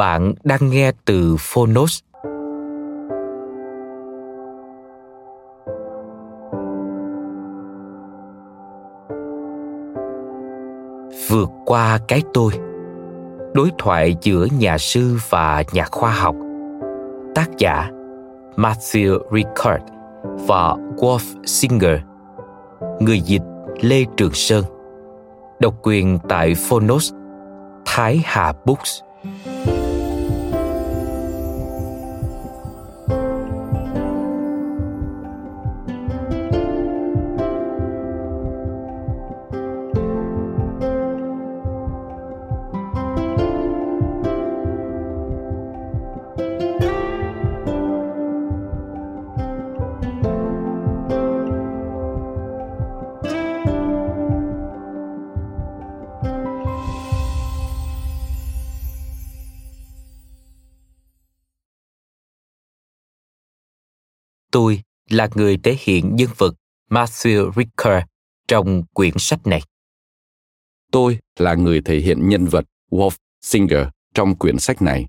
Bạn đang nghe từ Phonos. Vượt qua cái tôi. Đối thoại giữa nhà sư và nhà khoa học. Tác giả Matthew Ricard và Wolf Singer. Người dịch Lê Trường Sơn. Độc quyền tại Phonos, Thái Hà Books. Là người thể hiện nhân vật Matthew Ricker trong quyển sách này. Tôi là người thể hiện nhân vật Wolf Singer trong quyển sách này.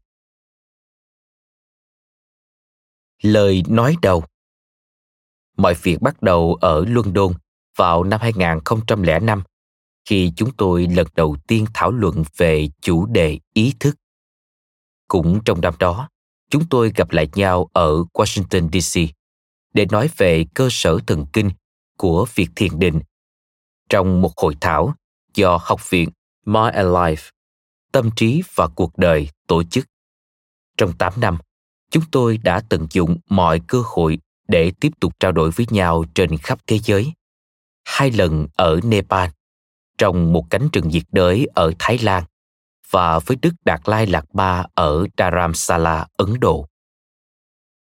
Lời nói đầu Mọi việc bắt đầu ở London vào năm 2005 khi chúng tôi lần đầu tiên thảo luận về chủ đề ý thức. Cũng trong năm đó, chúng tôi gặp lại nhau ở Washington DC để nói về cơ sở thần kinh của việc thiền định trong một hội thảo do Học viện My and Life, Tâm trí và cuộc đời tổ chức. Trong 8 năm, chúng tôi đã tận dụng mọi cơ hội để tiếp tục trao đổi với nhau trên khắp thế giới. Hai lần ở Nepal, trong một cánh rừng nhiệt đới ở Thái Lan và với Đức Đạt Lai Lạt Ma ở Dharamsala, Ấn Độ.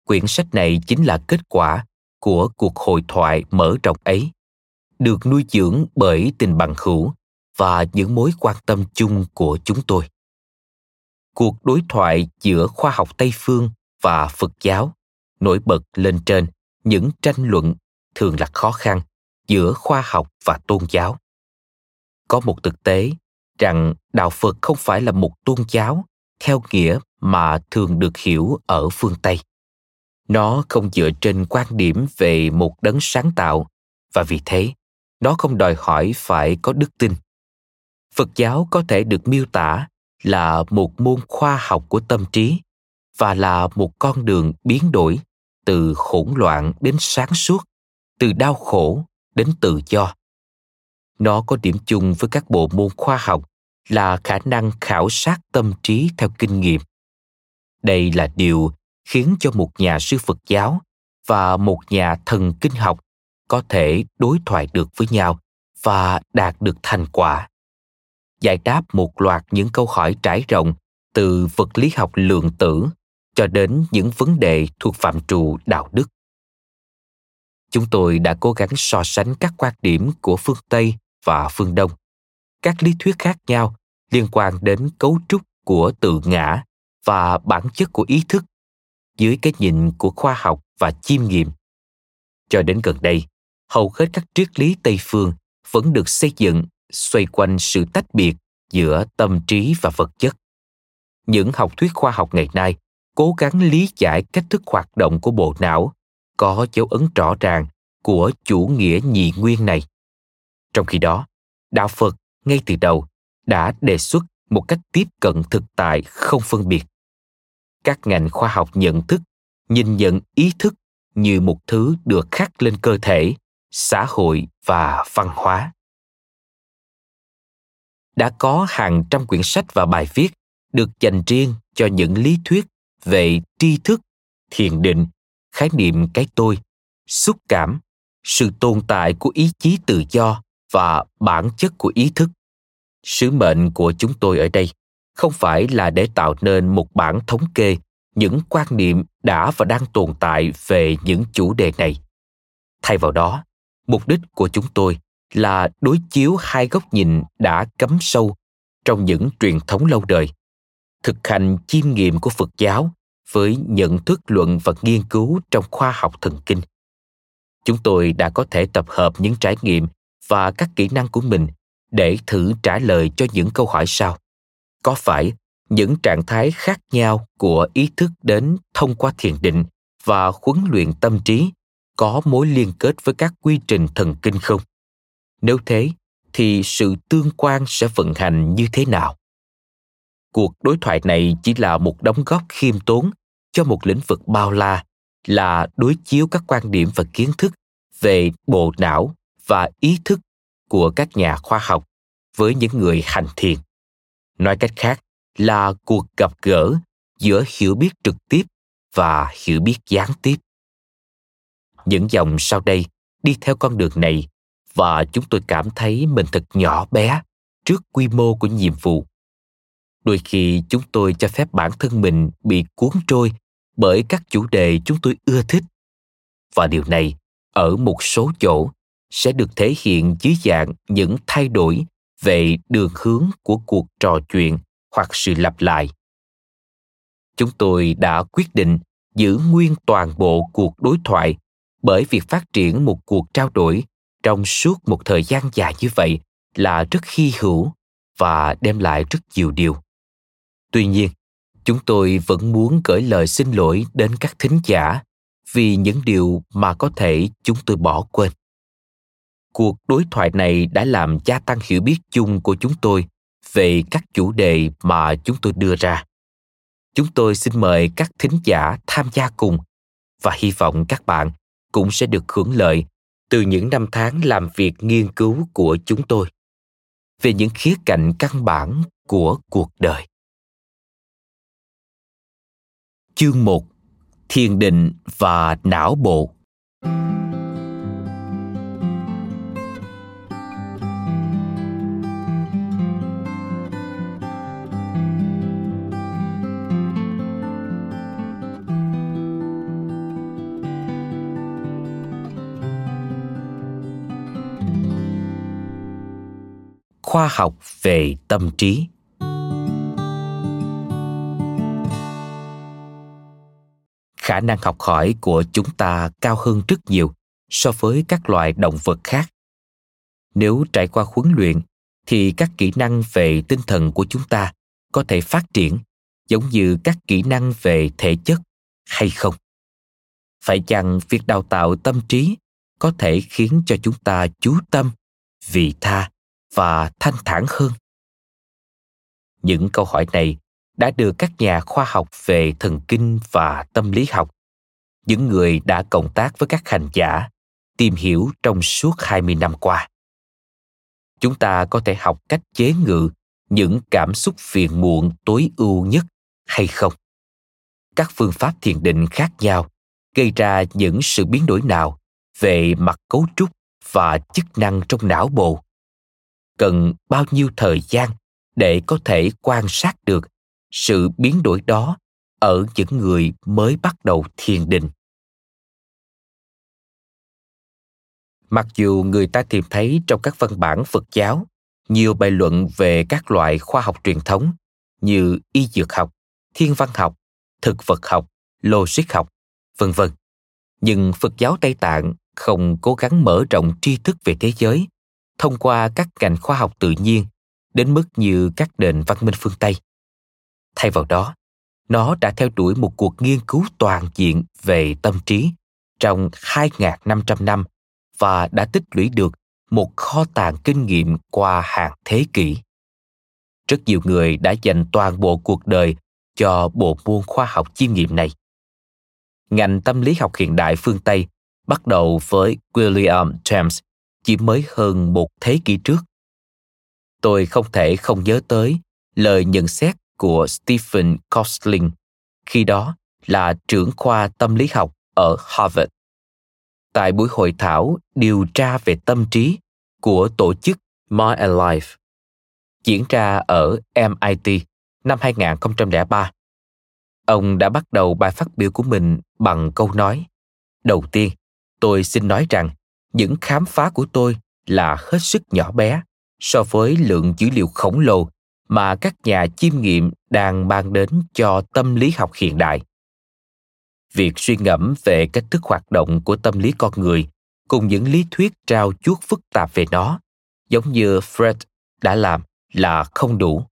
Quyển sách này chính là kết quả của cuộc hội thoại mở rộng ấy, được nuôi dưỡng bởi tình bằng hữu và những mối quan tâm chung của chúng tôi. Cuộc đối thoại giữa khoa học Tây phương và Phật giáo nổi bật lên trên những tranh luận thường là khó khăn giữa khoa học và tôn giáo. Có một thực tế rằng đạo Phật không phải là một tôn giáo theo nghĩa mà thường được hiểu ở phương Tây nó không dựa trên quan điểm về một đấng sáng tạo, và vì thế, nó không đòi hỏi phải có đức tin. Phật giáo có thể được miêu tả là một môn khoa học của tâm trí, và là một con đường biến đổi từ hỗn loạn đến sáng suốt, từ đau khổ đến tự do. Nó có điểm chung với các bộ môn khoa học là khả năng khảo sát tâm trí theo kinh nghiệm. Đây là điều khiến cho một nhà sư Phật giáo và một nhà thần kinh học có thể đối thoại được với nhau và đạt được thành quả. Giải đáp một loạt những câu hỏi trải rộng từ vật lý học lượng tử cho đến những vấn đề thuộc phạm trù đạo đức. Chúng tôi đã cố gắng so sánh các quan điểm của phương Tây và phương Đông, các lý thuyết khác nhau liên quan đến cấu trúc của tự ngã và bản chất của ý thức dưới cái nhìn của khoa học và chiêm nghiệm. Cho đến gần đây, hầu hết các triết lý Tây phương vẫn được xây dựng xoay quanh sự tách biệt giữa tâm trí và vật chất. Những học thuyết khoa học ngày nay cố gắng lý giải cách thức hoạt động của bộ não có dấu ấn rõ ràng của chủ nghĩa nhị nguyên này. Trong khi đó, đạo Phật ngay từ đầu đã đề xuất một cách tiếp cận thực tại không phân biệt. Các ngành khoa học nhận thức nhìn nhận ý thức như một thứ được khắc lên cơ thể, xã hội và văn hóa. Đã có hàng trăm quyển sách và bài viết được dành riêng cho những lý thuyết về tri thức, thiền định, khái niệm cái tôi, xúc cảm, sự tồn tại của ý chí tự do và bản chất của ý thức sứ mệnh của chúng tôi ở đây không phải là để tạo nên một bản thống kê, những quan niệm đã và đang tồn tại về những chủ đề này. Thay vào đó, mục đích của chúng tôi là đối chiếu hai góc nhìn đã cắm sâu trong những truyền thống lâu đời, thực hành chiêm nghiệm của phật giáo với nhận thức luận và nghiên cứu trong khoa học thần kinh. Chúng tôi đã có thể tập hợp những trải nghiệm và các kỹ năng của mình để thử trả lời cho những câu hỏi sau có phải những trạng thái khác nhau của ý thức đến thông qua thiền định và huấn luyện tâm trí có mối liên kết với các quy trình thần kinh không? Nếu thế, thì sự tương quan sẽ vận hành như thế nào? Cuộc đối thoại này chỉ là một đóng góp khiêm tốn cho một lĩnh vực bao la, là đối chiếu các quan điểm và kiến thức về bộ não và ý thức của các nhà khoa học với những người hành thiền nói cách khác là cuộc gặp gỡ giữa hiểu biết trực tiếp và hiểu biết gián tiếp. Những dòng sau đây đi theo con đường này và chúng tôi cảm thấy mình thật nhỏ bé trước quy mô của nhiệm vụ. Đôi khi chúng tôi cho phép bản thân mình bị cuốn trôi bởi các chủ đề chúng tôi ưa thích. Và điều này ở một số chỗ sẽ được thể hiện dưới dạng những thay đổi về đường hướng của cuộc trò chuyện hoặc sự lặp lại. Chúng tôi đã quyết định giữ nguyên toàn bộ cuộc đối thoại bởi việc phát triển một cuộc trao đổi trong suốt một thời gian dài như vậy là rất hy hữu và đem lại rất nhiều điều. Tuy nhiên, chúng tôi vẫn muốn gửi lời xin lỗi đến các thính giả vì những điều mà có thể chúng tôi bỏ quên cuộc đối thoại này đã làm gia tăng hiểu biết chung của chúng tôi về các chủ đề mà chúng tôi đưa ra chúng tôi xin mời các thính giả tham gia cùng và hy vọng các bạn cũng sẽ được hưởng lợi từ những năm tháng làm việc nghiên cứu của chúng tôi về những khía cạnh căn bản của cuộc đời. Chương 1 Thiền định và não bộ khoa học về tâm trí. Khả năng học hỏi của chúng ta cao hơn rất nhiều so với các loài động vật khác. Nếu trải qua huấn luyện, thì các kỹ năng về tinh thần của chúng ta có thể phát triển giống như các kỹ năng về thể chất hay không? Phải chăng việc đào tạo tâm trí có thể khiến cho chúng ta chú tâm, vị tha? Và thanh thản hơn những câu hỏi này đã được các nhà khoa học về thần kinh và tâm lý học, những người đã cộng tác với các hành giả, tìm hiểu trong suốt 20 năm qua. Chúng ta có thể học cách chế ngự những cảm xúc phiền muộn tối ưu nhất hay không? Các phương pháp thiền định khác nhau gây ra những sự biến đổi nào về mặt cấu trúc và chức năng trong não bộ cần bao nhiêu thời gian để có thể quan sát được sự biến đổi đó ở những người mới bắt đầu thiền định? Mặc dù người ta tìm thấy trong các văn bản phật giáo nhiều bài luận về các loại khoa học truyền thống như y dược học, thiên văn học, thực vật học, logic học, vân vân, nhưng phật giáo tây tạng không cố gắng mở rộng tri thức về thế giới thông qua các ngành khoa học tự nhiên đến mức như các nền văn minh phương Tây. Thay vào đó, nó đã theo đuổi một cuộc nghiên cứu toàn diện về tâm trí trong 2.500 năm và đã tích lũy được một kho tàng kinh nghiệm qua hàng thế kỷ. Rất nhiều người đã dành toàn bộ cuộc đời cho bộ môn khoa học chiêm nghiệm này. Ngành tâm lý học hiện đại phương Tây bắt đầu với William James chỉ mới hơn một thế kỷ trước. Tôi không thể không nhớ tới lời nhận xét của Stephen Kostling, khi đó là trưởng khoa tâm lý học ở Harvard. Tại buổi hội thảo điều tra về tâm trí của tổ chức My Alive diễn ra ở MIT năm 2003. Ông đã bắt đầu bài phát biểu của mình bằng câu nói Đầu tiên, tôi xin nói rằng những khám phá của tôi là hết sức nhỏ bé so với lượng dữ liệu khổng lồ mà các nhà chiêm nghiệm đang mang đến cho tâm lý học hiện đại. Việc suy ngẫm về cách thức hoạt động của tâm lý con người cùng những lý thuyết trao chuốt phức tạp về nó, giống như fred đã làm, là không đủ.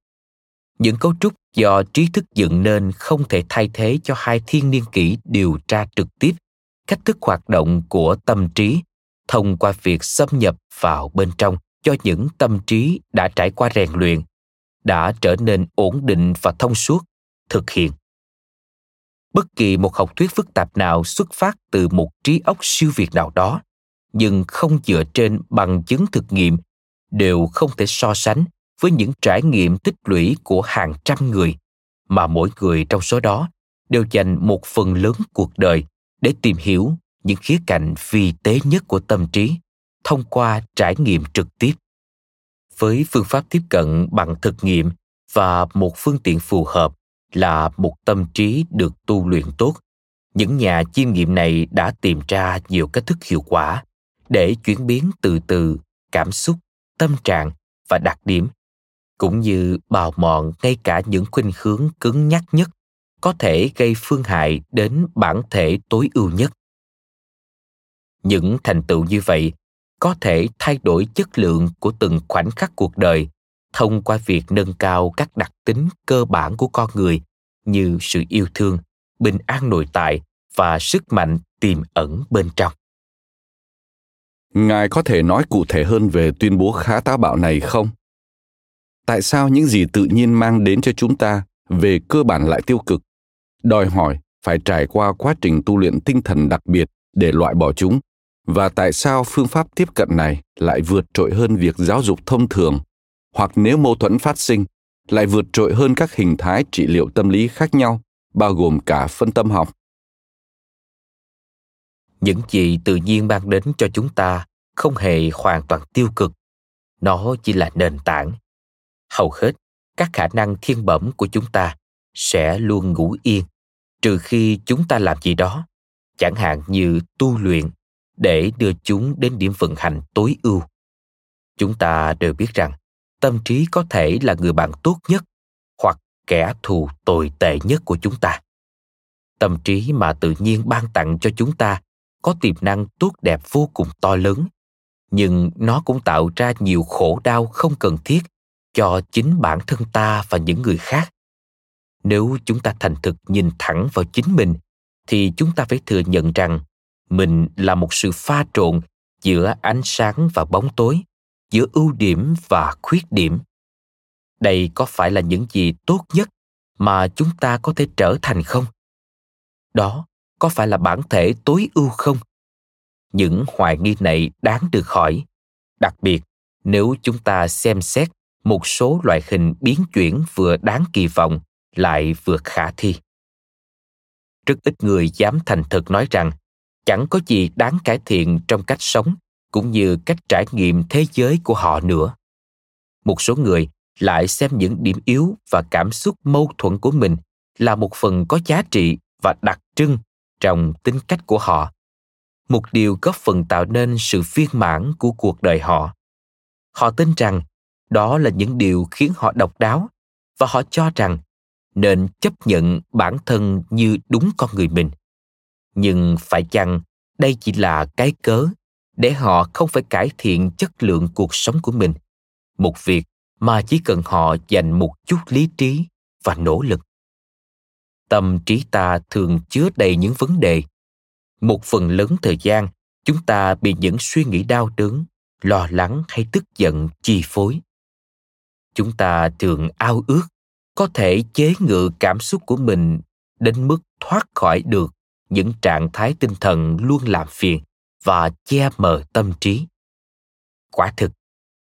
Những cấu trúc do trí thức dựng nên không thể thay thế cho hai thiên niên kỷ điều tra trực tiếp cách thức hoạt động của tâm trí thông qua việc xâm nhập vào bên trong cho những tâm trí đã trải qua rèn luyện, đã trở nên ổn định và thông suốt, thực hiện. Bất kỳ một học thuyết phức tạp nào xuất phát từ một trí óc siêu việt nào đó, nhưng không dựa trên bằng chứng thực nghiệm, đều không thể so sánh với những trải nghiệm tích lũy của hàng trăm người, mà mỗi người trong số đó đều dành một phần lớn cuộc đời để tìm hiểu những khía cạnh vi tế nhất của tâm trí thông qua trải nghiệm trực tiếp. Với phương pháp tiếp cận bằng thực nghiệm và một phương tiện phù hợp là một tâm trí được tu luyện tốt, những nhà chiêm nghiệm này đã tìm ra nhiều cách thức hiệu quả để chuyển biến từ từ cảm xúc, tâm trạng và đặc điểm, cũng như bào mòn ngay cả những khuynh hướng cứng nhắc nhất có thể gây phương hại đến bản thể tối ưu nhất những thành tựu như vậy có thể thay đổi chất lượng của từng khoảnh khắc cuộc đời thông qua việc nâng cao các đặc tính cơ bản của con người như sự yêu thương, bình an nội tại và sức mạnh tiềm ẩn bên trong. Ngài có thể nói cụ thể hơn về tuyên bố khá táo bạo này không? Tại sao những gì tự nhiên mang đến cho chúng ta về cơ bản lại tiêu cực? Đòi hỏi phải trải qua quá trình tu luyện tinh thần đặc biệt để loại bỏ chúng và tại sao phương pháp tiếp cận này lại vượt trội hơn việc giáo dục thông thường? Hoặc nếu mâu thuẫn phát sinh, lại vượt trội hơn các hình thái trị liệu tâm lý khác nhau, bao gồm cả phân tâm học. Những gì tự nhiên mang đến cho chúng ta không hề hoàn toàn tiêu cực. Nó chỉ là nền tảng. Hầu hết các khả năng thiên bẩm của chúng ta sẽ luôn ngủ yên, trừ khi chúng ta làm gì đó, chẳng hạn như tu luyện để đưa chúng đến điểm vận hành tối ưu. Chúng ta đều biết rằng, tâm trí có thể là người bạn tốt nhất hoặc kẻ thù tồi tệ nhất của chúng ta. Tâm trí mà tự nhiên ban tặng cho chúng ta có tiềm năng tốt đẹp vô cùng to lớn, nhưng nó cũng tạo ra nhiều khổ đau không cần thiết cho chính bản thân ta và những người khác. Nếu chúng ta thành thực nhìn thẳng vào chính mình, thì chúng ta phải thừa nhận rằng mình là một sự pha trộn giữa ánh sáng và bóng tối, giữa ưu điểm và khuyết điểm. Đây có phải là những gì tốt nhất mà chúng ta có thể trở thành không? Đó có phải là bản thể tối ưu không? Những hoài nghi này đáng được hỏi. Đặc biệt, nếu chúng ta xem xét một số loại hình biến chuyển vừa đáng kỳ vọng, lại vừa khả thi. Rất ít người dám thành thực nói rằng chẳng có gì đáng cải thiện trong cách sống, cũng như cách trải nghiệm thế giới của họ nữa. Một số người lại xem những điểm yếu và cảm xúc mâu thuẫn của mình là một phần có giá trị và đặc trưng trong tính cách của họ. Một điều góp phần tạo nên sự viên mãn của cuộc đời họ. Họ tin rằng đó là những điều khiến họ độc đáo và họ cho rằng nên chấp nhận bản thân như đúng con người mình nhưng phải chăng đây chỉ là cái cớ để họ không phải cải thiện chất lượng cuộc sống của mình? Một việc mà chỉ cần họ dành một chút lý trí và nỗ lực. Tâm trí ta thường chứa đầy những vấn đề. Một phần lớn thời gian, chúng ta bị những suy nghĩ đau đớn, lo lắng hay tức giận chi phối. Chúng ta thường ao ước có thể chế ngự cảm xúc của mình đến mức thoát khỏi được những trạng thái tinh thần luôn làm phiền và che mờ tâm trí. Quả thực,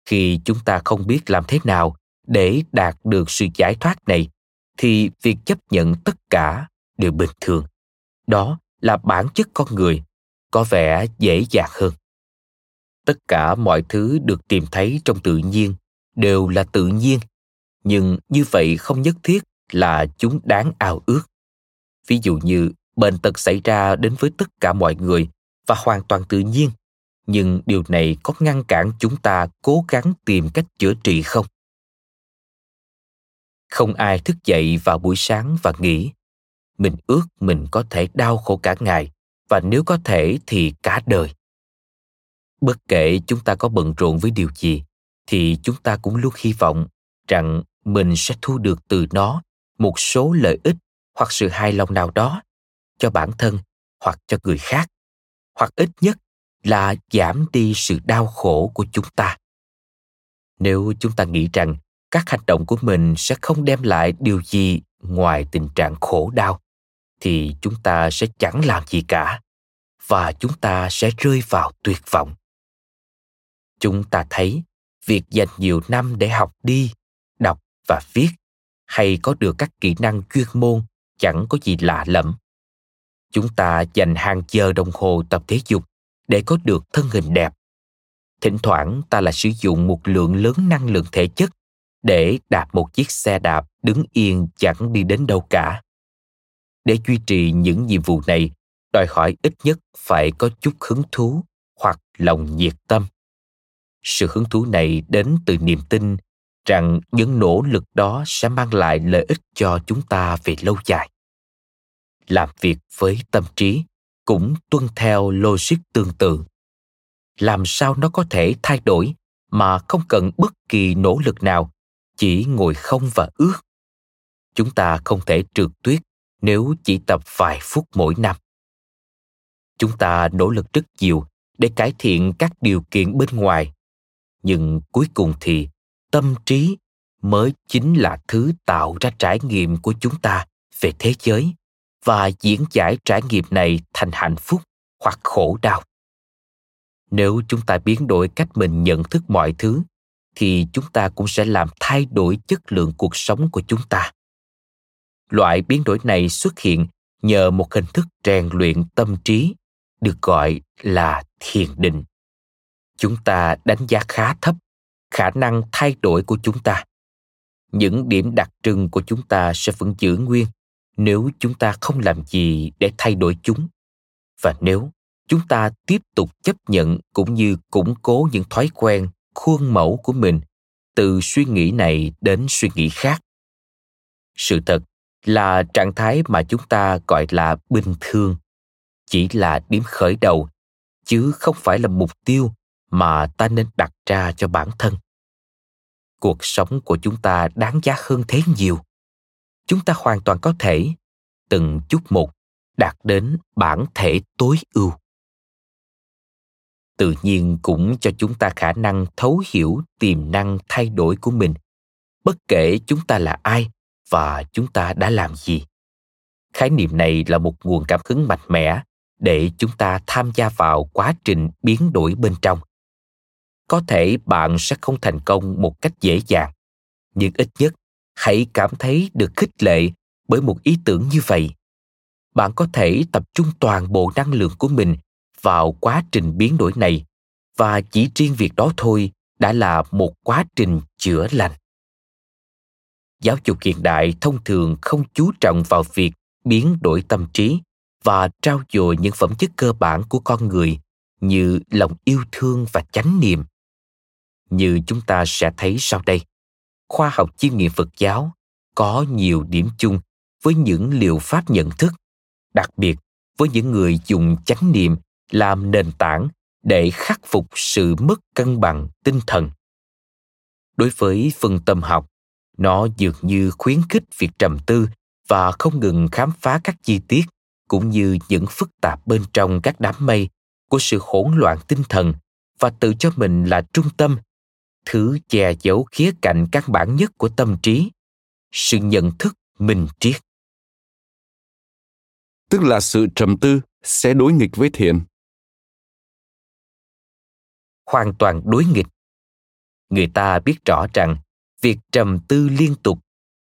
khi chúng ta không biết làm thế nào để đạt được sự giải thoát này, thì việc chấp nhận tất cả đều bình thường. Đó là bản chất con người, có vẻ dễ dàng hơn. Tất cả mọi thứ được tìm thấy trong tự nhiên đều là tự nhiên, nhưng như vậy không nhất thiết là chúng đáng ao ước. Ví dụ như bệnh tật xảy ra đến với tất cả mọi người và hoàn toàn tự nhiên. Nhưng điều này có ngăn cản chúng ta cố gắng tìm cách chữa trị không? Không ai thức dậy vào buổi sáng và nghĩ mình ước mình có thể đau khổ cả ngày, và nếu có thể thì cả đời. Bất kể chúng ta có bận rộn với điều gì, thì chúng ta cũng luôn hy vọng rằng mình sẽ thu được từ nó một số lợi ích hoặc sự hài lòng nào đó cho bản thân hoặc cho người khác, hoặc ít nhất là giảm đi sự đau khổ của chúng ta. Nếu chúng ta nghĩ rằng các hành động của mình sẽ không đem lại điều gì ngoài tình trạng khổ đau, thì chúng ta sẽ chẳng làm gì cả và chúng ta sẽ rơi vào tuyệt vọng. Chúng ta thấy việc dành nhiều năm để học đi, đọc và viết hay có được các kỹ năng chuyên môn chẳng có gì lạ lẫm chúng ta dành hàng giờ đồng hồ tập thể dục để có được thân hình đẹp. Thỉnh thoảng ta lại sử dụng một lượng lớn năng lượng thể chất để đạp một chiếc xe đạp đứng yên chẳng đi đến đâu cả. Để duy trì những nhiệm vụ này, đòi hỏi ít nhất phải có chút hứng thú hoặc lòng nhiệt tâm. Sự hứng thú này đến từ niềm tin rằng những nỗ lực đó sẽ mang lại lợi ích cho chúng ta về lâu dài làm việc với tâm trí, cũng tuân theo logic tương tự. Làm sao nó có thể thay đổi mà không cần bất kỳ nỗ lực nào, chỉ ngồi không và ước? Chúng ta không thể trượt tuyết nếu chỉ tập vài phút mỗi năm. Chúng ta nỗ lực rất nhiều để cải thiện các điều kiện bên ngoài. Nhưng cuối cùng thì, tâm trí mới chính là thứ tạo ra trải nghiệm của chúng ta về thế giới và diễn giải trải nghiệm này thành hạnh phúc hoặc khổ đau. Nếu chúng ta biến đổi cách mình nhận thức mọi thứ, thì chúng ta cũng sẽ làm thay đổi chất lượng cuộc sống của chúng ta. Loại biến đổi này xuất hiện nhờ một hình thức rèn luyện tâm trí, được gọi là thiền định. Chúng ta đánh giá khá thấp khả năng thay đổi của chúng ta. Những điểm đặc trưng của chúng ta sẽ vẫn giữ nguyên nếu chúng ta không làm gì để thay đổi chúng. Và nếu chúng ta tiếp tục chấp nhận cũng như củng cố những thói quen, khuôn mẫu của mình từ suy nghĩ này đến suy nghĩ khác. Sự thật là trạng thái mà chúng ta gọi là bình thường, chỉ là điểm khởi đầu, chứ không phải là mục tiêu mà ta nên đặt ra cho bản thân. Cuộc sống của chúng ta đáng giá hơn thế nhiều chúng ta hoàn toàn có thể từng chút một đạt đến bản thể tối ưu. Tự nhiên cũng cho chúng ta khả năng thấu hiểu tiềm năng thay đổi của mình. Bất kể chúng ta là ai và chúng ta đã làm gì. Khái niệm này là một nguồn cảm hứng mạnh mẽ để chúng ta tham gia vào quá trình biến đổi bên trong. Có thể bạn sẽ không thành công một cách dễ dàng, nhưng ít nhất hãy cảm thấy được khích lệ bởi một ý tưởng như vậy. Bạn có thể tập trung toàn bộ năng lượng của mình vào quá trình biến đổi này, và chỉ riêng việc đó thôi đã là một quá trình chữa lành. Giáo dục hiện đại thông thường không chú trọng vào việc biến đổi tâm trí và trao dồi những phẩm chất cơ bản của con người như lòng yêu thương và chánh niệm. Như chúng ta sẽ thấy sau đây khoa học chiêm nghiệm phật giáo có nhiều điểm chung với những liệu pháp nhận thức, đặc biệt với những người dùng chánh niệm làm nền tảng để khắc phục sự mất cân bằng tinh thần. Đối với phân tâm học, nó dường như khuyến khích việc trầm tư và không ngừng khám phá các chi tiết cũng như những phức tạp bên trong các đám mây của sự hỗn loạn tinh thần và tự cho mình là trung tâm thứ che giấu khía cạnh căn bản nhất của tâm trí sự nhận thức minh triết. Tức là sự trầm tư sẽ đối nghịch với thiền hoàn toàn đối nghịch. Người ta biết rõ rằng việc trầm tư liên tục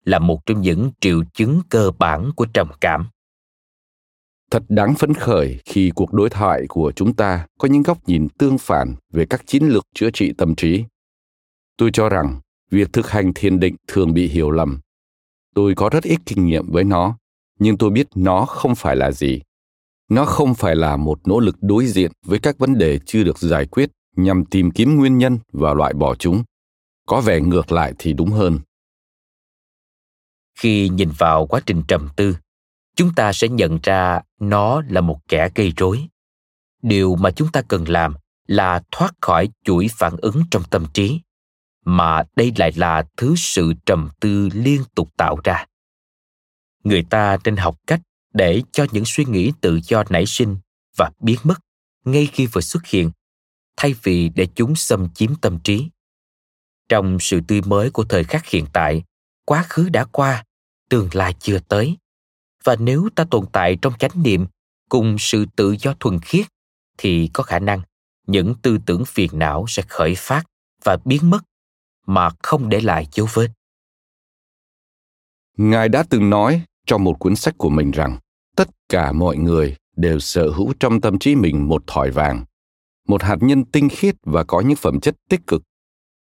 là một trong những triệu chứng cơ bản của trầm cảm. Thật đáng phấn khởi khi cuộc đối thoại của chúng ta có những góc nhìn tương phản về các chiến lược chữa trị tâm trí tôi cho rằng, việc thực hành thiền định thường bị hiểu lầm. Tôi có rất ít kinh nghiệm với nó, nhưng tôi biết nó không phải là gì. Nó không phải là một nỗ lực đối diện với các vấn đề chưa được giải quyết nhằm tìm kiếm nguyên nhân và loại bỏ chúng. Có vẻ ngược lại thì đúng hơn. Khi nhìn vào quá trình trầm tư, chúng ta sẽ nhận ra nó là một kẻ gây rối. Điều mà chúng ta cần làm là thoát khỏi chuỗi phản ứng trong tâm trí mà đây lại là thứ sự trầm tư liên tục tạo ra. Người ta nên học cách để cho những suy nghĩ tự do nảy sinh và biến mất ngay khi vừa xuất hiện, thay vì để chúng xâm chiếm tâm trí. Trong sự tươi mới của thời khắc hiện tại, quá khứ đã qua, tương lai chưa tới. Và nếu ta tồn tại trong chánh niệm cùng sự tự do thuần khiết, thì có khả năng những tư tưởng phiền não sẽ khởi phát và biến mất mà không để lại dấu vết. Ngài đã từng nói trong một cuốn sách của mình rằng, tất cả mọi người đều sở hữu trong tâm trí mình một thỏi vàng, một hạt nhân tinh khiết và có những phẩm chất tích cực.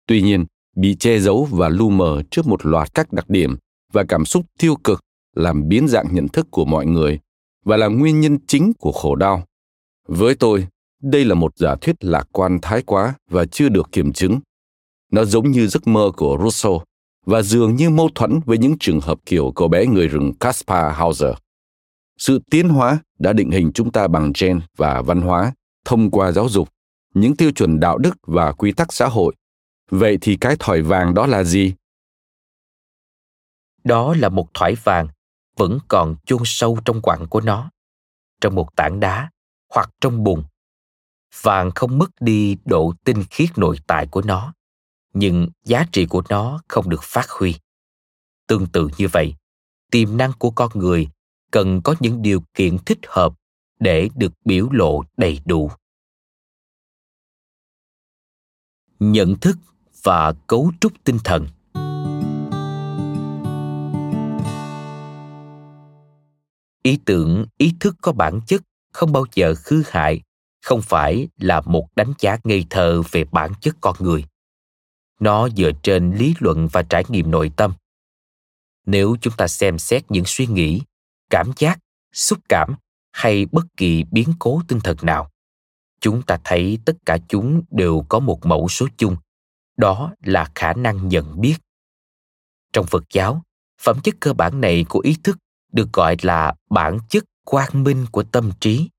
Tuy nhiên, bị che giấu và lu mờ trước một loạt các đặc điểm và cảm xúc tiêu cực làm biến dạng nhận thức của mọi người và là nguyên nhân chính của khổ đau. Với tôi, đây là một giả thuyết lạc quan thái quá và chưa được kiểm chứng nó giống như giấc mơ của rousseau và dường như mâu thuẫn với những trường hợp kiểu cô bé người rừng Caspar Hauser. Sự tiến hóa đã định hình chúng ta bằng gen và văn hóa thông qua giáo dục, những tiêu chuẩn đạo đức và quy tắc xã hội. Vậy thì cái thỏi vàng đó là gì? Đó là một thỏi vàng vẫn còn chôn sâu trong quặng của nó, trong một tảng đá hoặc trong bùn. Vàng không mất đi độ tinh khiết nội tại của nó, nhưng giá trị của nó không được phát huy. Tương tự như vậy, tiềm năng của con người cần có những điều kiện thích hợp để được biểu lộ đầy đủ. Nhận thức và cấu trúc tinh thần ý tưởng ý thức có bản chất không bao giờ khư hại không phải là một đánh giá ngây thơ về bản chất con người nó dựa trên lý luận và trải nghiệm nội tâm. Nếu chúng ta xem xét những suy nghĩ, cảm giác, xúc cảm hay bất kỳ biến cố tinh thần nào, chúng ta thấy tất cả chúng đều có một mẫu số chung. Đó là khả năng nhận biết. Trong phật giáo, phẩm chất cơ bản này của ý thức được gọi là bản chất quang minh của tâm trí.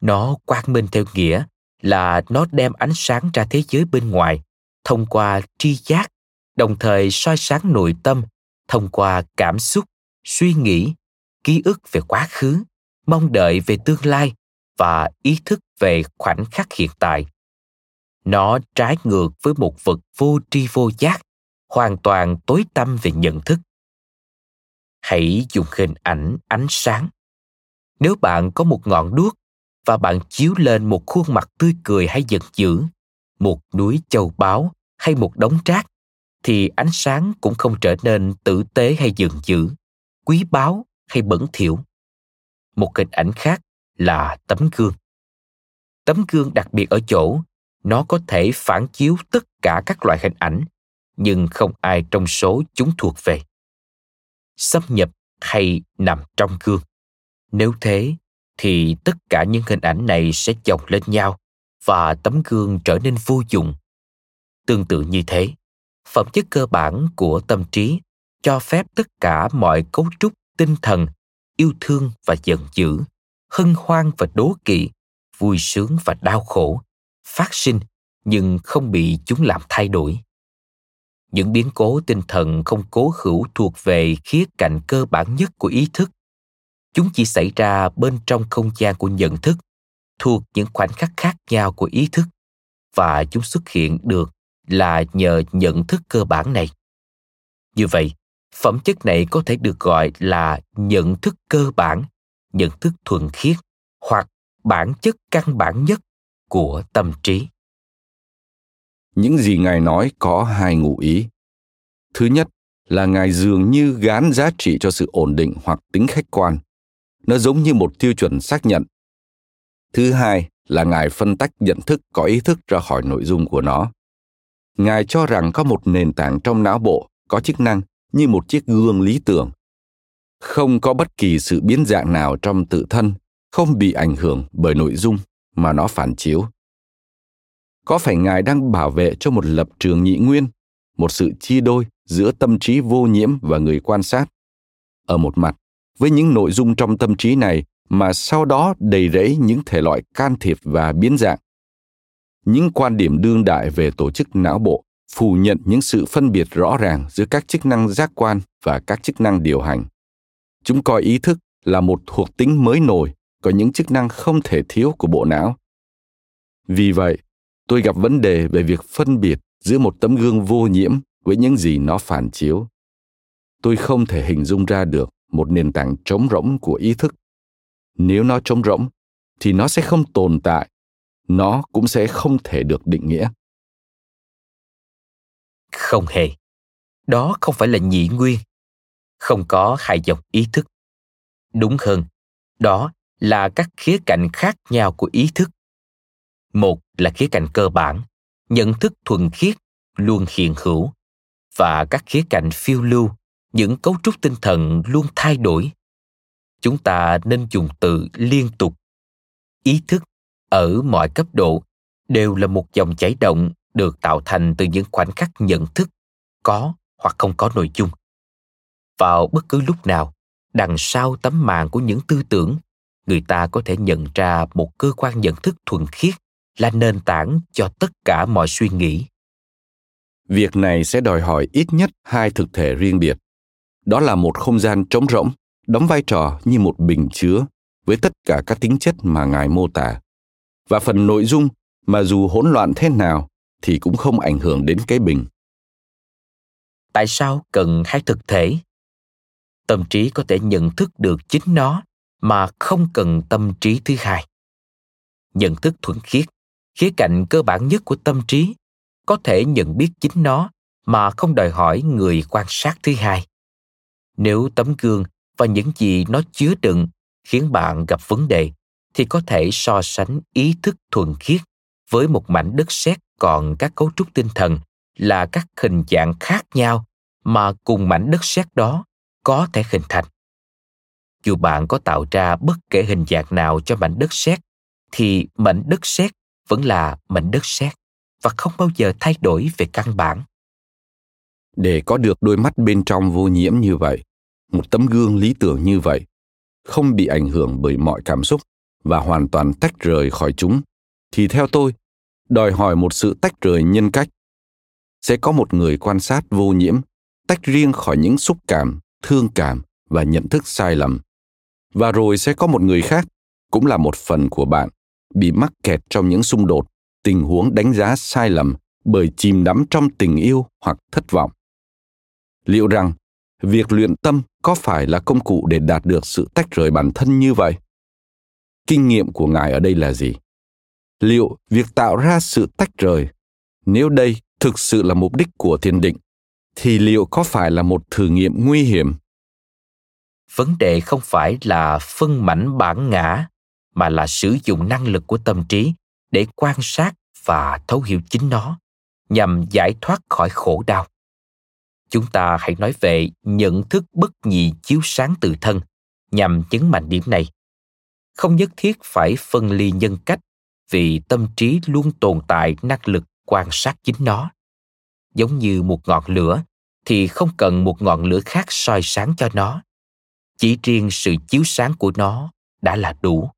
Nó quang minh theo nghĩa là nó đem ánh sáng ra thế giới bên ngoài thông qua tri giác, đồng thời soi sáng nội tâm, thông qua cảm xúc, suy nghĩ, ký ức về quá khứ, mong đợi về tương lai và ý thức về khoảnh khắc hiện tại. Nó trái ngược với một vật vô tri vô giác, hoàn toàn tối tâm về nhận thức. Hãy dùng hình ảnh ánh sáng. Nếu bạn có một ngọn đuốc và bạn chiếu lên một khuôn mặt tươi cười hay giận dữ một núi châu báu hay một đống rác, thì ánh sáng cũng không trở nên tử tế hay dường dữ, quý báu hay bẩn thỉu. Một hình ảnh khác là tấm gương. Tấm gương đặc biệt ở chỗ nó có thể phản chiếu tất cả các loại hình ảnh, nhưng không ai trong số chúng thuộc về. Xâm nhập hay nằm trong gương. Nếu thế, thì tất cả những hình ảnh này sẽ chồng lên nhau và tấm gương trở nên vô dụng. Tương tự như thế, phẩm chất cơ bản của tâm trí cho phép tất cả mọi cấu trúc tinh thần, yêu thương và giận dữ, hân hoan và đố kỵ, vui sướng và đau khổ phát sinh nhưng không bị chúng làm thay đổi. Những biến cố tinh thần không cố hữu thuộc về khía cạnh cơ bản nhất của ý thức. Chúng chỉ xảy ra bên trong không gian của nhận thức thuộc những khoảnh khắc khác nhau của ý thức và chúng xuất hiện được là nhờ nhận thức cơ bản này. Như vậy, phẩm chất này có thể được gọi là nhận thức cơ bản, nhận thức thuần khiết hoặc bản chất căn bản nhất của tâm trí. Những gì ngài nói có hai ngụ ý. Thứ nhất là ngài dường như gán giá trị cho sự ổn định hoặc tính khách quan. Nó giống như một tiêu chuẩn xác nhận thứ hai là ngài phân tách nhận thức có ý thức ra khỏi nội dung của nó. Ngài cho rằng có một nền tảng trong não bộ có chức năng như một chiếc gương lý tưởng. Không có bất kỳ sự biến dạng nào trong tự thân, không bị ảnh hưởng bởi nội dung mà nó phản chiếu. Có phải ngài đang bảo vệ cho một lập trường nhị nguyên, một sự chia đôi giữa tâm trí vô nhiễm và người quan sát? Ở một mặt, với những nội dung trong tâm trí này mà sau đó đầy rẫy những thể loại can thiệp và biến dạng. Những quan điểm đương đại về tổ chức não bộ phủ nhận những sự phân biệt rõ ràng giữa các chức năng giác quan và các chức năng điều hành. Chúng coi ý thức là một thuộc tính mới nổi, có những chức năng không thể thiếu của bộ não. Vì vậy, tôi gặp vấn đề về việc phân biệt giữa một tấm gương vô nhiễm với những gì nó phản chiếu. Tôi không thể hình dung ra được một nền tảng trống rỗng của ý thức nếu nó trống rỗng, thì nó sẽ không tồn tại. Nó cũng sẽ không thể được định nghĩa. Không hề. Đó không phải là nhị nguyên. Không có hai dòng ý thức. Đúng hơn, đó là các khía cạnh khác nhau của ý thức. Một là khía cạnh cơ bản, nhận thức thuần khiết, luôn hiện hữu, và các khía cạnh phiêu lưu, những cấu trúc tinh thần luôn thay đổi chúng ta nên dùng từ liên tục. Ý thức ở mọi cấp độ đều là một dòng chảy động được tạo thành từ những khoảnh khắc nhận thức có hoặc không có nội dung. Vào bất cứ lúc nào, đằng sau tấm màn của những tư tưởng, người ta có thể nhận ra một cơ quan nhận thức thuần khiết là nền tảng cho tất cả mọi suy nghĩ. Việc này sẽ đòi hỏi ít nhất hai thực thể riêng biệt. Đó là một không gian trống rỗng đóng vai trò như một bình chứa với tất cả các tính chất mà ngài mô tả. Và phần nội dung mà dù hỗn loạn thế nào thì cũng không ảnh hưởng đến cái bình. Tại sao cần hai thực thể? Tâm trí có thể nhận thức được chính nó mà không cần tâm trí thứ hai. Nhận thức thuần khiết, khía cạnh cơ bản nhất của tâm trí, có thể nhận biết chính nó mà không đòi hỏi người quan sát thứ hai. Nếu tấm gương và những gì nó chứa đựng khiến bạn gặp vấn đề, thì có thể so sánh ý thức thuần khiết với một mảnh đất sét còn các cấu trúc tinh thần là các hình dạng khác nhau mà cùng mảnh đất sét đó có thể hình thành. Dù bạn có tạo ra bất kể hình dạng nào cho mảnh đất sét, thì mảnh đất sét vẫn là mảnh đất sét và không bao giờ thay đổi về căn bản. Để có được đôi mắt bên trong vô nhiễm như vậy một tấm gương lý tưởng như vậy không bị ảnh hưởng bởi mọi cảm xúc và hoàn toàn tách rời khỏi chúng, thì theo tôi, đòi hỏi một sự tách rời nhân cách. Sẽ có một người quan sát vô nhiễm, tách riêng khỏi những xúc cảm, thương cảm và nhận thức sai lầm. Và rồi sẽ có một người khác, cũng là một phần của bạn, bị mắc kẹt trong những xung đột, tình huống đánh giá sai lầm bởi chìm đắm trong tình yêu hoặc thất vọng. Liệu rằng việc luyện tâm có phải là công cụ để đạt được sự tách rời bản thân như vậy? Kinh nghiệm của ngài ở đây là gì? Liệu việc tạo ra sự tách rời, nếu đây thực sự là mục đích của thiền định, thì liệu có phải là một thử nghiệm nguy hiểm? Vấn đề không phải là phân mảnh bản ngã, mà là sử dụng năng lực của tâm trí để quan sát và thấu hiểu chính nó, nhằm giải thoát khỏi khổ đau chúng ta hãy nói về nhận thức bất nhị chiếu sáng tự thân nhằm nhấn mạnh điểm này. Không nhất thiết phải phân ly nhân cách vì tâm trí luôn tồn tại năng lực quan sát chính nó. Giống như một ngọn lửa thì không cần một ngọn lửa khác soi sáng cho nó. Chỉ riêng sự chiếu sáng của nó đã là đủ.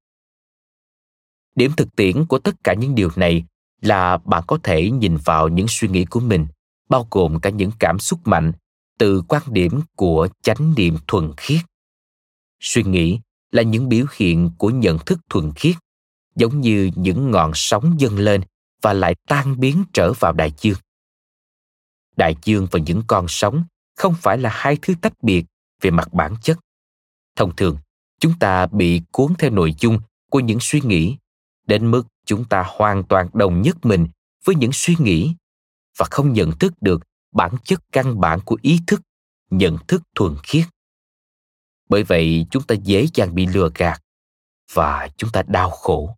Điểm thực tiễn của tất cả những điều này là bạn có thể nhìn vào những suy nghĩ của mình bao gồm cả những cảm xúc mạnh từ quan điểm của chánh niệm thuần khiết. Suy nghĩ là những biểu hiện của nhận thức thuần khiết, giống như những ngọn sóng dâng lên và lại tan biến trở vào đại dương. Đại dương và những con sóng không phải là hai thứ tách biệt về mặt bản chất. Thông thường, chúng ta bị cuốn theo nội dung của những suy nghĩ, đến mức chúng ta hoàn toàn đồng nhất mình với những suy nghĩ và không nhận thức được bản chất căn bản của ý thức, nhận thức thuần khiết. Bởi vậy, chúng ta dễ dàng bị lừa gạt và chúng ta đau khổ.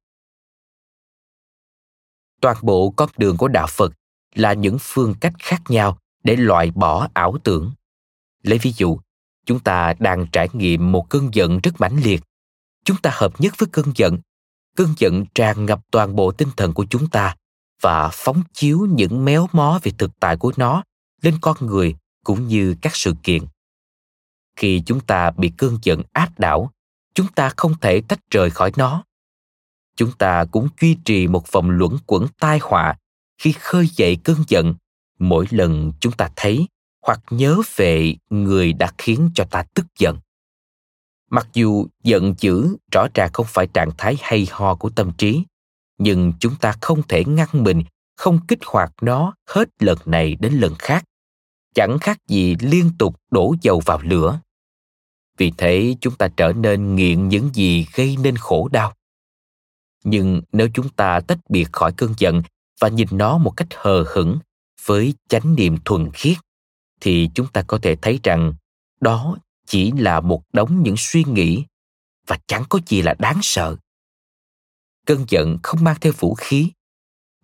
Toàn bộ con đường của đạo phật là những phương cách khác nhau để loại bỏ ảo tưởng. Lấy ví dụ, chúng ta đang trải nghiệm một cơn giận rất mãnh liệt. Chúng ta hợp nhất với cơn giận. Cơn giận tràn ngập toàn bộ tinh thần của chúng ta và phóng chiếu những méo mó về thực tại của nó lên con người cũng như các sự kiện. Khi chúng ta bị cơn giận áp đảo, chúng ta không thể tách rời khỏi nó. Chúng ta cũng duy trì một vòng luẩn quẩn tai họa khi khơi dậy cơn giận mỗi lần chúng ta thấy hoặc nhớ về người đã khiến cho ta tức giận. Mặc dù giận dữ rõ ràng không phải trạng thái hay ho của tâm trí nhưng chúng ta không thể ngăn mình, không kích hoạt nó hết lần này đến lần khác. Chẳng khác gì liên tục đổ dầu vào lửa. Vì thế chúng ta trở nên nghiện những gì gây nên khổ đau. Nhưng nếu chúng ta tách biệt khỏi cơn giận và nhìn nó một cách hờ hững với chánh niệm thuần khiết, thì chúng ta có thể thấy rằng đó chỉ là một đống những suy nghĩ và chẳng có gì là đáng sợ cơn giận không mang theo vũ khí.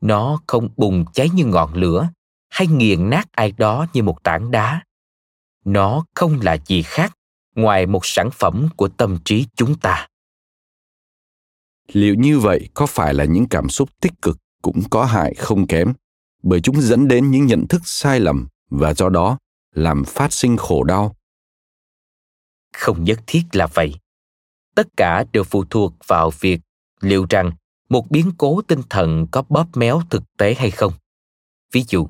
Nó không bùng cháy như ngọn lửa hay nghiền nát ai đó như một tảng đá. Nó không là gì khác ngoài một sản phẩm của tâm trí chúng ta. Liệu như vậy có phải là những cảm xúc tích cực cũng có hại không kém? Bởi chúng dẫn đến những nhận thức sai lầm và do đó làm phát sinh khổ đau. Không nhất thiết là vậy. Tất cả đều phụ thuộc vào việc liệu rằng một biến cố tinh thần có bóp méo thực tế hay không? Ví dụ,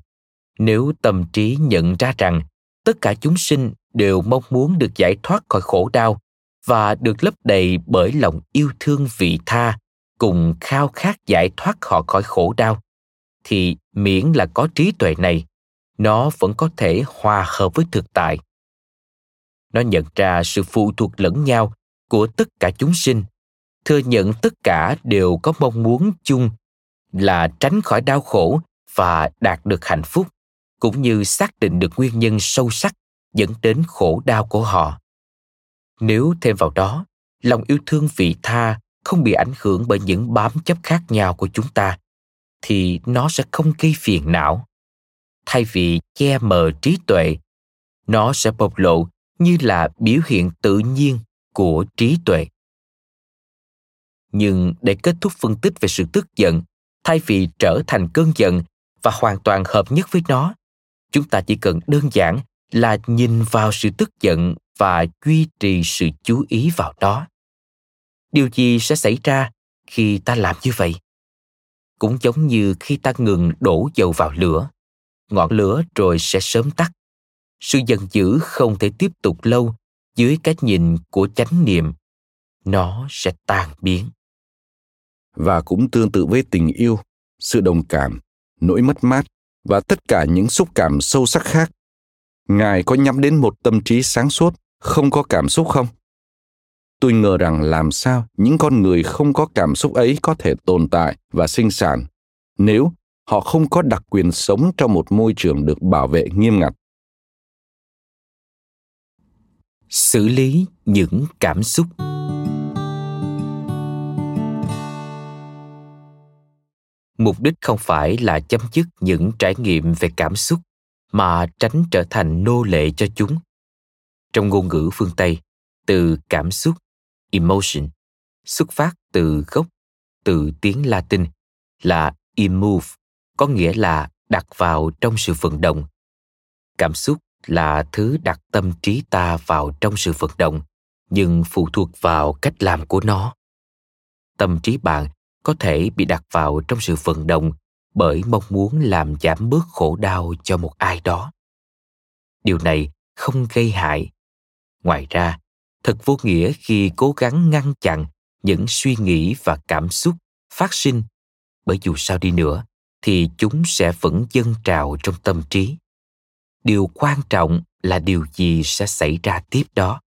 nếu tâm trí nhận ra rằng tất cả chúng sinh đều mong muốn được giải thoát khỏi khổ đau và được lấp đầy bởi lòng yêu thương vị tha cùng khao khát giải thoát họ khỏi khổ đau, thì miễn là có trí tuệ này, nó vẫn có thể hòa hợp với thực tại. Nó nhận ra sự phụ thuộc lẫn nhau của tất cả chúng sinh thừa nhận tất cả đều có mong muốn chung là tránh khỏi đau khổ và đạt được hạnh phúc, cũng như xác định được nguyên nhân sâu sắc dẫn đến khổ đau của họ. Nếu thêm vào đó, lòng yêu thương vị tha không bị ảnh hưởng bởi những bám chấp khác nhau của chúng ta, thì nó sẽ không gây phiền não. Thay vì che mờ trí tuệ, nó sẽ bộc lộ như là biểu hiện tự nhiên của trí tuệ nhưng để kết thúc phân tích về sự tức giận, thay vì trở thành cơn giận và hoàn toàn hợp nhất với nó, chúng ta chỉ cần đơn giản là nhìn vào sự tức giận và duy trì sự chú ý vào đó điều gì sẽ xảy ra khi ta làm như vậy? Cũng giống như khi ta ngừng đổ dầu vào lửa, ngọn lửa rồi sẽ sớm tắt. Sự giận dữ không thể tiếp tục lâu dưới cái nhìn của chánh niệm, nó sẽ tan biến và cũng tương tự với tình yêu, sự đồng cảm, nỗi mất mát và tất cả những xúc cảm sâu sắc khác. Ngài có nhắm đến một tâm trí sáng suốt, không có cảm xúc không? Tôi ngờ rằng làm sao những con người không có cảm xúc ấy có thể tồn tại và sinh sản, nếu họ không có đặc quyền sống trong một môi trường được bảo vệ nghiêm ngặt. Xử lý những cảm xúc. Mục đích không phải là chấm dứt những trải nghiệm về cảm xúc, mà tránh trở thành nô lệ cho chúng. Trong ngôn ngữ phương tây, từ cảm xúc, emotion, xuất phát từ gốc, từ tiếng latin là immove, có nghĩa là đặt vào trong sự vận động. Cảm xúc là thứ đặt tâm trí ta vào trong sự vận động, nhưng phụ thuộc vào cách làm của nó. Tâm trí bạn có thể bị đặt vào trong sự vận động bởi mong muốn làm giảm bớt khổ đau cho một ai đó. Điều này không gây hại. Ngoài ra, thật vô nghĩa khi cố gắng ngăn chặn những suy nghĩ và cảm xúc phát sinh, bởi dù sao đi nữa thì chúng sẽ vẫn dâng trào trong tâm trí. Điều quan trọng là điều gì sẽ xảy ra tiếp đó?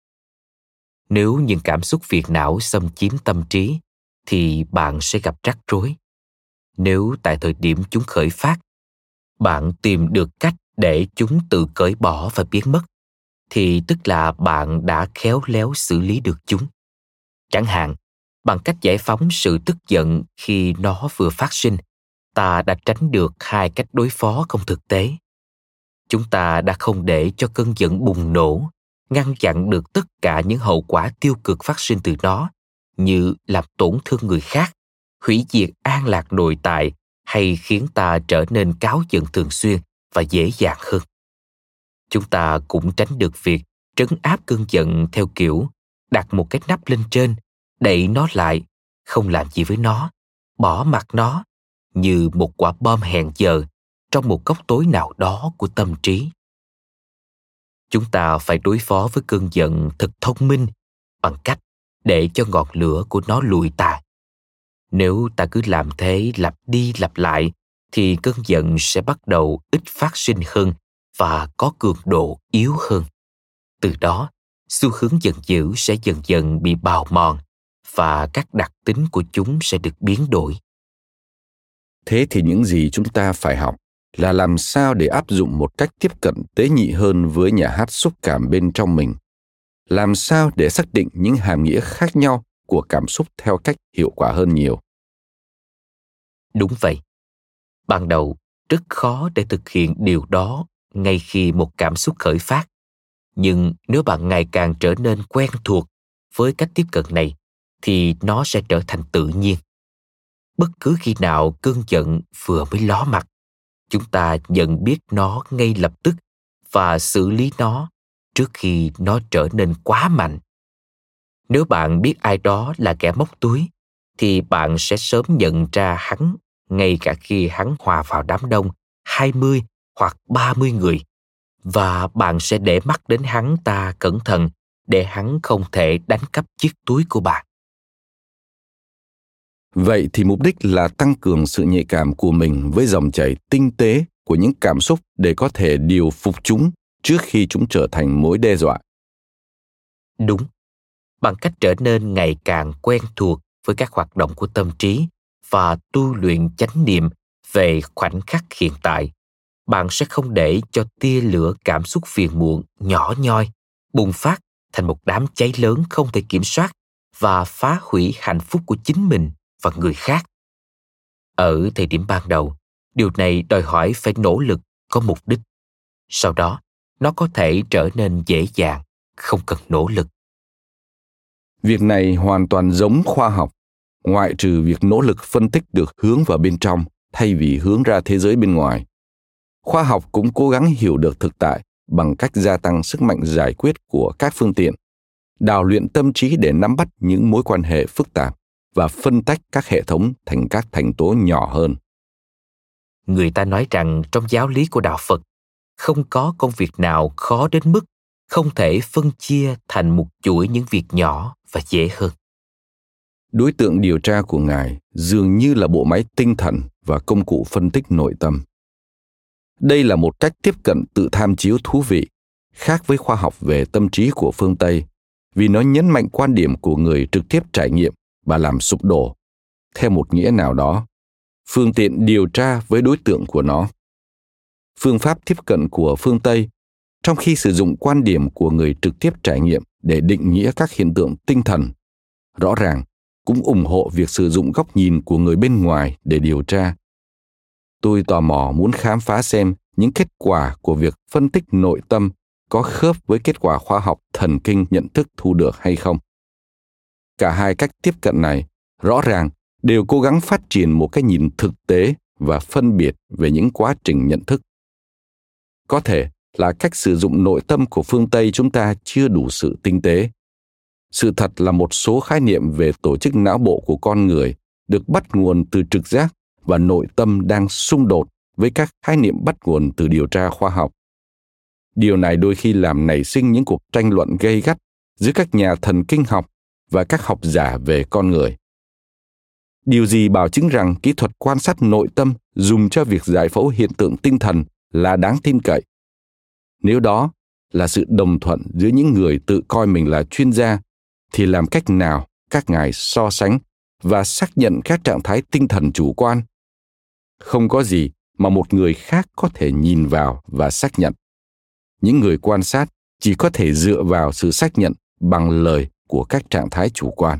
Nếu những cảm xúc phiền não xâm chiếm tâm trí thì bạn sẽ gặp rắc rối. Nếu tại thời điểm chúng khởi phát, bạn tìm được cách để chúng tự cởi bỏ và biến mất, thì tức là bạn đã khéo léo xử lý được chúng. Chẳng hạn, bằng cách giải phóng sự tức giận khi nó vừa phát sinh, ta đã tránh được hai cách đối phó không thực tế. Chúng ta đã không để cho cơn giận bùng nổ, ngăn chặn được tất cả những hậu quả tiêu cực phát sinh từ nó như làm tổn thương người khác, hủy diệt an lạc nội tại hay khiến ta trở nên cáo giận thường xuyên và dễ dàng hơn. Chúng ta cũng tránh được việc trấn áp cơn giận theo kiểu đặt một cái nắp lên trên, đẩy nó lại, không làm gì với nó, bỏ mặt nó như một quả bom hẹn giờ trong một góc tối nào đó của tâm trí. Chúng ta phải đối phó với cơn giận thật thông minh bằng cách để cho ngọn lửa của nó lùi ta. nếu ta cứ làm thế lặp đi lặp lại, thì cơn giận sẽ bắt đầu ít phát sinh hơn và có cường độ yếu hơn. Từ đó, xu hướng giận dữ sẽ dần dần bị bào mòn và các đặc tính của chúng sẽ được biến đổi. Thế thì những gì chúng ta phải học là làm sao để áp dụng một cách tiếp cận tế nhị hơn với nhà hát xúc cảm bên trong mình làm sao để xác định những hàm nghĩa khác nhau của cảm xúc theo cách hiệu quả hơn nhiều? Đúng vậy. Ban đầu, rất khó để thực hiện điều đó ngay khi một cảm xúc khởi phát. Nhưng nếu bạn ngày càng trở nên quen thuộc với cách tiếp cận này, thì nó sẽ trở thành tự nhiên. Bất cứ khi nào cơn giận vừa mới ló mặt, chúng ta nhận biết nó ngay lập tức và xử lý nó trước khi nó trở nên quá mạnh. Nếu bạn biết ai đó là kẻ móc túi, thì bạn sẽ sớm nhận ra hắn ngay cả khi hắn hòa vào đám đông 20 hoặc 30 người. Và bạn sẽ để mắt đến hắn ta cẩn thận để hắn không thể đánh cắp chiếc túi của bạn. Vậy thì mục đích là tăng cường sự nhạy cảm của mình với dòng chảy tinh tế của những cảm xúc để có thể điều phục chúng trước khi chúng trở thành mối đe dọa. Đúng. Bằng cách trở nên ngày càng quen thuộc với các hoạt động của tâm trí và tu luyện chánh niệm về khoảnh khắc hiện tại, bạn sẽ không để cho tia lửa cảm xúc phiền muộn, nhỏ nhoi, bùng phát thành một đám cháy lớn không thể kiểm soát và phá hủy hạnh phúc của chính mình và người khác ở thời điểm ban đầu, điều này đòi hỏi phải nỗ lực có mục đích sau đó nó có thể trở nên dễ dàng không cần nỗ lực. Việc này hoàn toàn giống khoa học. Ngoại trừ việc nỗ lực phân tích được hướng vào bên trong thay vì hướng ra thế giới bên ngoài khoa học cũng cố gắng hiểu được thực tại bằng cách gia tăng sức mạnh giải quyết của các phương tiện đào luyện tâm trí để nắm bắt những mối quan hệ phức tạp và phân tách các hệ thống thành các thành tố nhỏ hơn. Người ta nói rằng trong giáo lý của đạo phật không có công việc nào khó đến mức không thể phân chia thành một chuỗi những việc nhỏ và dễ hơn. Đối tượng điều tra của ngài dường như là bộ máy tinh thần và công cụ phân tích nội tâm. Đây là một cách tiếp cận tự tham chiếu thú vị, khác với khoa học về tâm trí của phương tây, vì nó nhấn mạnh quan điểm của người trực tiếp trải nghiệm và làm sụp đổ. Theo một nghĩa nào đó, phương tiện điều tra với đối tượng của nó phương pháp tiếp cận của phương tây, trong khi sử dụng quan điểm của người trực tiếp trải nghiệm để định nghĩa các hiện tượng tinh thần. Rõ ràng, cũng ủng hộ việc sử dụng góc nhìn của người bên ngoài để điều tra. Tôi tò mò muốn khám phá xem những kết quả của việc phân tích nội tâm có khớp với kết quả khoa học thần kinh nhận thức thu được hay không. Cả hai cách tiếp cận này, rõ ràng, đều cố gắng phát triển một cái nhìn thực tế và phân biệt về những quá trình nhận thức có thể là cách sử dụng nội tâm của phương tây chúng ta chưa đủ sự tinh tế sự thật là một số khái niệm về tổ chức não bộ của con người được bắt nguồn từ trực giác và nội tâm đang xung đột với các khái niệm bắt nguồn từ điều tra khoa học. Điều này đôi khi làm nảy sinh những cuộc tranh luận gây gắt giữa các nhà thần kinh học và các học giả về con người. Điều gì bảo chứng rằng kỹ thuật quan sát nội tâm dùng cho việc giải phẫu hiện tượng tinh thần là đáng tin cậy? Nếu đó là sự đồng thuận giữa những người tự coi mình là chuyên gia, thì làm cách nào các ngài so sánh và xác nhận các trạng thái tinh thần chủ quan? Không có gì mà một người khác có thể nhìn vào và xác nhận. Những người quan sát chỉ có thể dựa vào sự xác nhận bằng lời của các trạng thái chủ quan.